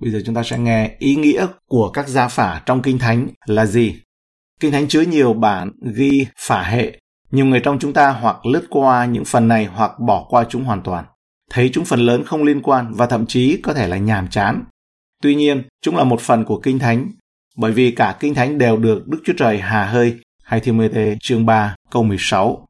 Bây giờ chúng ta sẽ nghe ý nghĩa của các gia phả trong Kinh Thánh là gì. Kinh Thánh chứa nhiều bản ghi phả hệ. Nhiều người trong chúng ta hoặc lướt qua những phần này hoặc bỏ qua chúng hoàn toàn. Thấy chúng phần lớn không liên quan và thậm chí có thể là nhàm chán. Tuy nhiên, chúng là một phần của Kinh Thánh, bởi vì cả Kinh Thánh đều được Đức Chúa Trời hà hơi, hay Timothy chương 3 câu 16.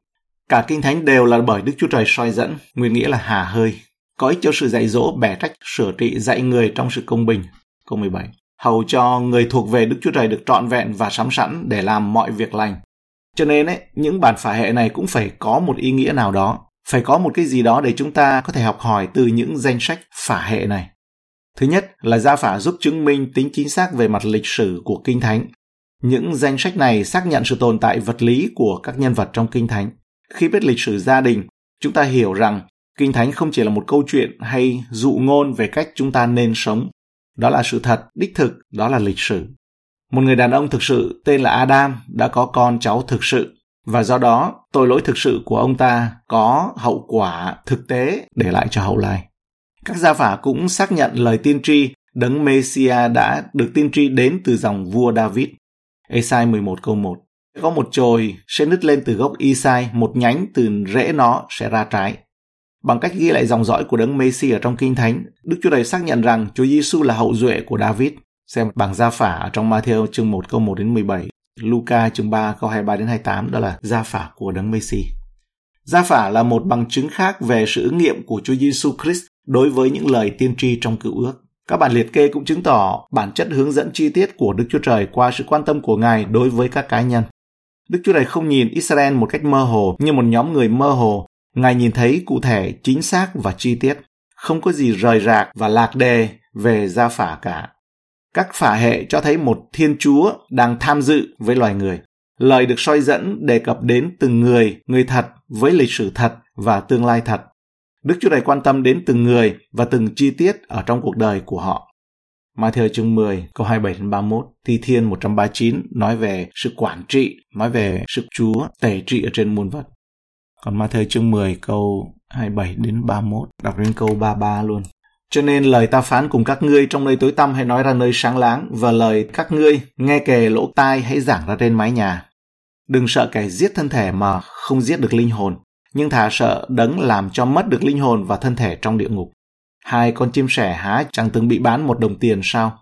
Cả Kinh Thánh đều là bởi Đức Chúa Trời soi dẫn, nguyên nghĩa là hà hơi, có ích cho sự dạy dỗ, bẻ trách, sửa trị, dạy người trong sự công bình. Câu 17. Hầu cho người thuộc về Đức Chúa Trời được trọn vẹn và sắm sẵn để làm mọi việc lành. Cho nên ấy, những bản phả hệ này cũng phải có một ý nghĩa nào đó, phải có một cái gì đó để chúng ta có thể học hỏi từ những danh sách phả hệ này. Thứ nhất là gia phả giúp chứng minh tính chính xác về mặt lịch sử của Kinh Thánh. Những danh sách này xác nhận sự tồn tại vật lý của các nhân vật trong Kinh Thánh. Khi biết lịch sử gia đình, chúng ta hiểu rằng Kinh Thánh không chỉ là một câu chuyện hay dụ ngôn về cách chúng ta nên sống. Đó là sự thật, đích thực, đó là lịch sử. Một người đàn ông thực sự tên là Adam đã có con cháu thực sự và do đó tội lỗi thực sự của ông ta có hậu quả thực tế để lại cho hậu lai. Các gia phả cũng xác nhận lời tiên tri đấng Messia đã được tiên tri đến từ dòng vua David. Esai 11 câu 1 Có một chồi sẽ nứt lên từ gốc Isai, một nhánh từ rễ nó sẽ ra trái. Bằng cách ghi lại dòng dõi của đấng Messi ở trong Kinh Thánh, Đức Chúa Trời xác nhận rằng Chúa Giêsu là hậu duệ của David. Xem bảng gia phả ở trong Matthew chương 1 câu 1 đến 17, Luca chương 3 câu 23 đến 28 đó là gia phả của đấng Messi. Gia phả là một bằng chứng khác về sự ứng nghiệm của Chúa Giêsu Christ đối với những lời tiên tri trong cựu ước. Các bản liệt kê cũng chứng tỏ bản chất hướng dẫn chi tiết của Đức Chúa Trời qua sự quan tâm của Ngài đối với các cá nhân. Đức Chúa Trời không nhìn Israel một cách mơ hồ như một nhóm người mơ hồ Ngài nhìn thấy cụ thể, chính xác và chi tiết, không có gì rời rạc và lạc đề về gia phả cả. Các phả hệ cho thấy một thiên chúa đang tham dự với loài người. Lời được soi dẫn đề cập đến từng người, người thật với lịch sử thật và tương lai thật. Đức Chúa Trời quan tâm đến từng người và từng chi tiết ở trong cuộc đời của họ. Matthew chương 10, câu 27 đến 31, Thi Thiên 139 nói về sự quản trị, nói về sự Chúa tể trị ở trên muôn vật. Còn Matthew chương 10 câu 27 đến 31, đọc đến câu 33 luôn. Cho nên lời ta phán cùng các ngươi trong nơi tối tăm hãy nói ra nơi sáng láng và lời các ngươi nghe kề lỗ tai hãy giảng ra trên mái nhà. Đừng sợ kẻ giết thân thể mà không giết được linh hồn, nhưng thà sợ đấng làm cho mất được linh hồn và thân thể trong địa ngục. Hai con chim sẻ há chẳng từng bị bán một đồng tiền sao?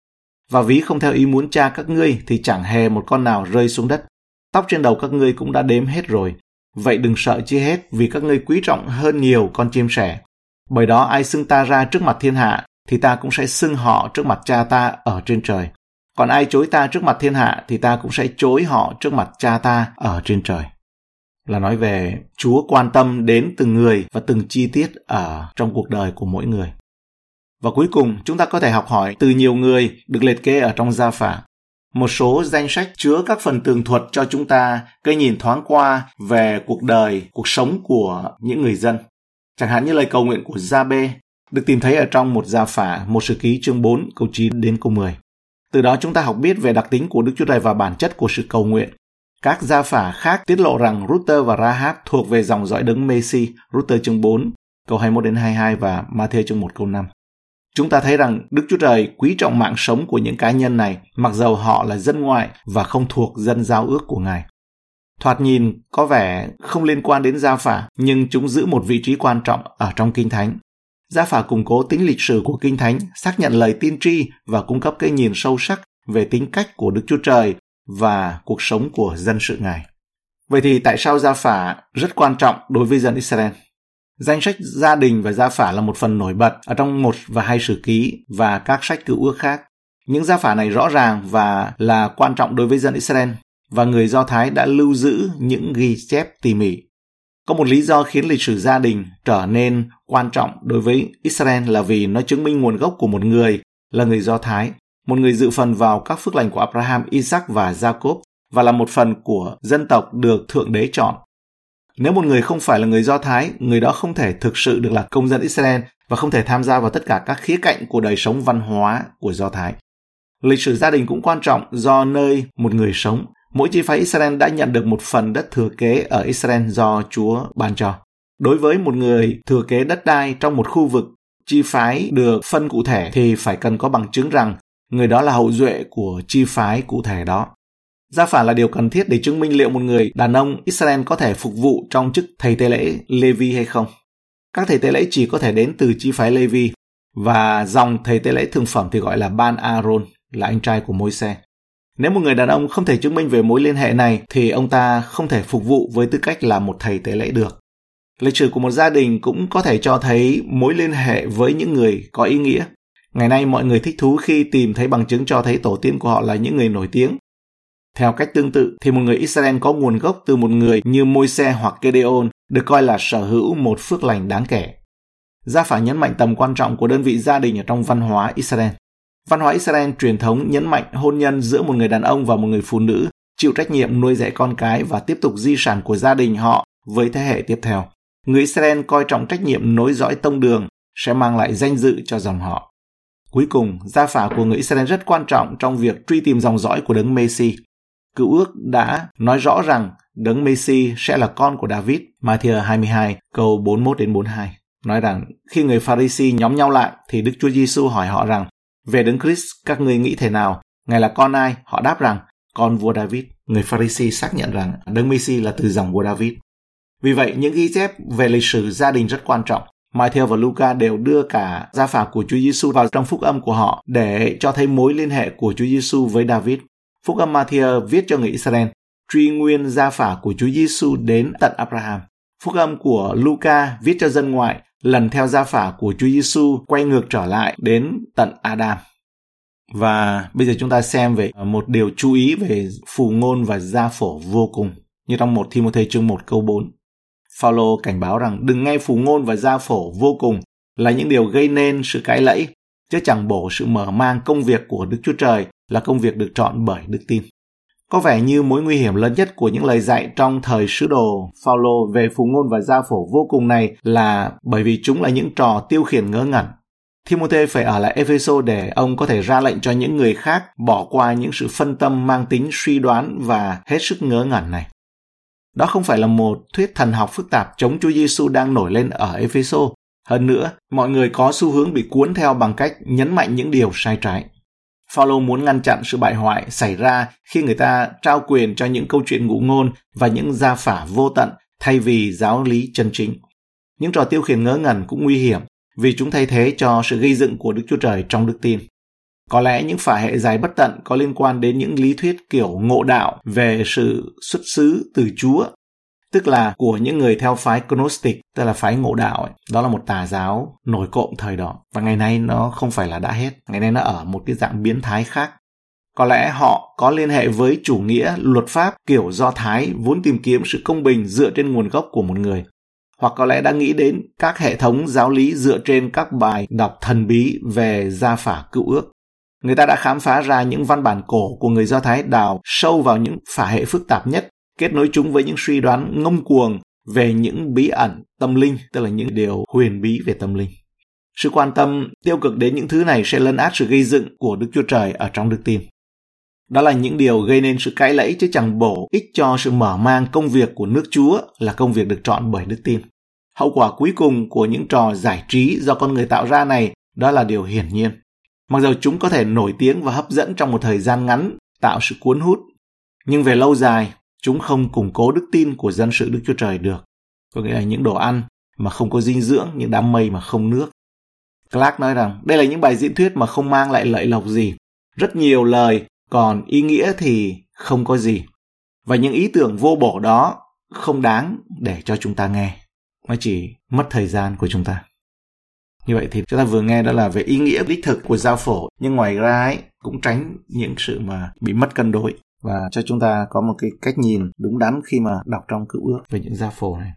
Và ví không theo ý muốn cha các ngươi thì chẳng hề một con nào rơi xuống đất. Tóc trên đầu các ngươi cũng đã đếm hết rồi. Vậy đừng sợ chi hết vì các ngươi quý trọng hơn nhiều con chim sẻ. Bởi đó ai xưng ta ra trước mặt thiên hạ thì ta cũng sẽ xưng họ trước mặt cha ta ở trên trời. Còn ai chối ta trước mặt thiên hạ thì ta cũng sẽ chối họ trước mặt cha ta ở trên trời. Là nói về Chúa quan tâm đến từng người và từng chi tiết ở trong cuộc đời của mỗi người. Và cuối cùng, chúng ta có thể học hỏi từ nhiều người được liệt kê ở trong gia phả một số danh sách chứa các phần tường thuật cho chúng ta cái nhìn thoáng qua về cuộc đời, cuộc sống của những người dân. Chẳng hạn như lời cầu nguyện của Gia-bê được tìm thấy ở trong một gia phả, một sự ký chương 4 câu 9 đến câu 10. Từ đó chúng ta học biết về đặc tính của Đức Chúa Trời và bản chất của sự cầu nguyện. Các gia phả khác tiết lộ rằng Ruther và Rahab thuộc về dòng dõi đấng Messi, Ruther chương 4, câu 21 đến 22 và Matthew chương 1 câu 5. Chúng ta thấy rằng Đức Chúa Trời quý trọng mạng sống của những cá nhân này, mặc dầu họ là dân ngoại và không thuộc dân giao ước của Ngài. Thoạt nhìn có vẻ không liên quan đến gia phả, nhưng chúng giữ một vị trí quan trọng ở trong Kinh Thánh. Gia phả củng cố tính lịch sử của Kinh Thánh, xác nhận lời tiên tri và cung cấp cái nhìn sâu sắc về tính cách của Đức Chúa Trời và cuộc sống của dân sự Ngài. Vậy thì tại sao gia phả rất quan trọng đối với dân Israel? Danh sách gia đình và gia phả là một phần nổi bật ở trong một và hai sử ký và các sách cựu ước khác. Những gia phả này rõ ràng và là quan trọng đối với dân Israel và người Do Thái đã lưu giữ những ghi chép tỉ mỉ. Có một lý do khiến lịch sử gia đình trở nên quan trọng đối với Israel là vì nó chứng minh nguồn gốc của một người là người Do Thái, một người dự phần vào các phước lành của Abraham, Isaac và Jacob và là một phần của dân tộc được Thượng Đế chọn. Nếu một người không phải là người Do Thái, người đó không thể thực sự được là công dân Israel và không thể tham gia vào tất cả các khía cạnh của đời sống văn hóa của Do Thái. Lịch sử gia đình cũng quan trọng do nơi một người sống. Mỗi chi phái Israel đã nhận được một phần đất thừa kế ở Israel do Chúa ban cho. Đối với một người thừa kế đất đai trong một khu vực chi phái được phân cụ thể thì phải cần có bằng chứng rằng người đó là hậu duệ của chi phái cụ thể đó. Gia phả là điều cần thiết để chứng minh liệu một người đàn ông Israel có thể phục vụ trong chức thầy tế lễ Levi hay không. Các thầy tế lễ chỉ có thể đến từ chi phái Levi và dòng thầy tế lễ thường phẩm thì gọi là Ban Aaron, là anh trai của Môi-se. Nếu một người đàn ông không thể chứng minh về mối liên hệ này thì ông ta không thể phục vụ với tư cách là một thầy tế lễ được. Lịch sử của một gia đình cũng có thể cho thấy mối liên hệ với những người có ý nghĩa. Ngày nay mọi người thích thú khi tìm thấy bằng chứng cho thấy tổ tiên của họ là những người nổi tiếng. Theo cách tương tự thì một người Israel có nguồn gốc từ một người như Môi-se hoặc Gedeon được coi là sở hữu một phước lành đáng kể. Gia phải nhấn mạnh tầm quan trọng của đơn vị gia đình ở trong văn hóa Israel. Văn hóa Israel truyền thống nhấn mạnh hôn nhân giữa một người đàn ông và một người phụ nữ, chịu trách nhiệm nuôi dạy con cái và tiếp tục di sản của gia đình họ với thế hệ tiếp theo. Người Israel coi trọng trách nhiệm nối dõi tông đường sẽ mang lại danh dự cho dòng họ. Cuối cùng, gia phả của người Israel rất quan trọng trong việc truy tìm dòng dõi của đấng Messi. Cựu ước đã nói rõ rằng đấng Messi sẽ là con của David, Matthew 22 câu 41 đến 42. Nói rằng khi người Pharisee nhóm nhau lại thì Đức Chúa Giêsu hỏi họ rằng về đấng Christ các ngươi nghĩ thế nào? Ngài là con ai? Họ đáp rằng con vua David. Người Pharisee xác nhận rằng đấng Messi là từ dòng vua David. Vì vậy, những ghi chép về lịch sử gia đình rất quan trọng. Matthew và Luca đều đưa cả gia phả của Chúa Giêsu vào trong phúc âm của họ để cho thấy mối liên hệ của Chúa Giêsu với David. Phúc âm Matthew viết cho người Israel truy nguyên gia phả của Chúa Giêsu đến tận Abraham. Phúc âm của Luca viết cho dân ngoại lần theo gia phả của Chúa Giêsu quay ngược trở lại đến tận Adam. Và bây giờ chúng ta xem về ờ, một điều chú ý về phù ngôn và gia phổ vô cùng. Như trong một Timothy chương 1 câu 4. Phaolô cảnh báo rằng đừng nghe phù ngôn và gia phổ vô cùng là những điều gây nên sự cãi lẫy, chứ chẳng bổ sự mở mang công việc của Đức Chúa Trời là công việc được chọn bởi đức tin. Có vẻ như mối nguy hiểm lớn nhất của những lời dạy trong thời sứ đồ Phaolô về phù ngôn và gia phổ vô cùng này là bởi vì chúng là những trò tiêu khiển ngớ ngẩn. Timothy phải ở lại Epheso để ông có thể ra lệnh cho những người khác bỏ qua những sự phân tâm mang tính suy đoán và hết sức ngớ ngẩn này. Đó không phải là một thuyết thần học phức tạp chống Chúa Giêsu đang nổi lên ở Epheso. Hơn nữa, mọi người có xu hướng bị cuốn theo bằng cách nhấn mạnh những điều sai trái. Phaolô muốn ngăn chặn sự bại hoại xảy ra khi người ta trao quyền cho những câu chuyện ngụ ngôn và những gia phả vô tận thay vì giáo lý chân chính. Những trò tiêu khiển ngớ ngẩn cũng nguy hiểm vì chúng thay thế cho sự gây dựng của Đức Chúa Trời trong đức tin. Có lẽ những phả hệ dài bất tận có liên quan đến những lý thuyết kiểu ngộ đạo về sự xuất xứ từ Chúa, tức là của những người theo phái Gnostic, tức là phái ngộ đạo. Ấy. Đó là một tà giáo nổi cộm thời đó. Và ngày nay nó không phải là đã hết, ngày nay nó ở một cái dạng biến thái khác. Có lẽ họ có liên hệ với chủ nghĩa luật pháp kiểu Do Thái vốn tìm kiếm sự công bình dựa trên nguồn gốc của một người. Hoặc có lẽ đã nghĩ đến các hệ thống giáo lý dựa trên các bài đọc thần bí về gia phả cựu ước. Người ta đã khám phá ra những văn bản cổ của người Do Thái đào sâu vào những phả hệ phức tạp nhất, kết nối chúng với những suy đoán ngông cuồng về những bí ẩn tâm linh, tức là những điều huyền bí về tâm linh. Sự quan tâm tiêu cực đến những thứ này sẽ lấn át sự gây dựng của Đức Chúa Trời ở trong đức tin. Đó là những điều gây nên sự cãi lẫy chứ chẳng bổ ích cho sự mở mang công việc của nước Chúa là công việc được chọn bởi đức tin. Hậu quả cuối cùng của những trò giải trí do con người tạo ra này đó là điều hiển nhiên. Mặc dù chúng có thể nổi tiếng và hấp dẫn trong một thời gian ngắn, tạo sự cuốn hút, nhưng về lâu dài, chúng không củng cố đức tin của dân sự Đức Chúa Trời được. Có nghĩa là những đồ ăn mà không có dinh dưỡng, những đám mây mà không nước. Clark nói rằng đây là những bài diễn thuyết mà không mang lại lợi lộc gì. Rất nhiều lời, còn ý nghĩa thì không có gì. Và những ý tưởng vô bổ đó không đáng để cho chúng ta nghe. Nó chỉ mất thời gian của chúng ta. Như vậy thì chúng ta vừa nghe đó là về ý nghĩa đích thực của giao phổ, nhưng ngoài ra ấy, cũng tránh những sự mà bị mất cân đối và cho chúng ta có một cái cách nhìn đúng đắn khi mà đọc trong cựu ước về những gia phổ này.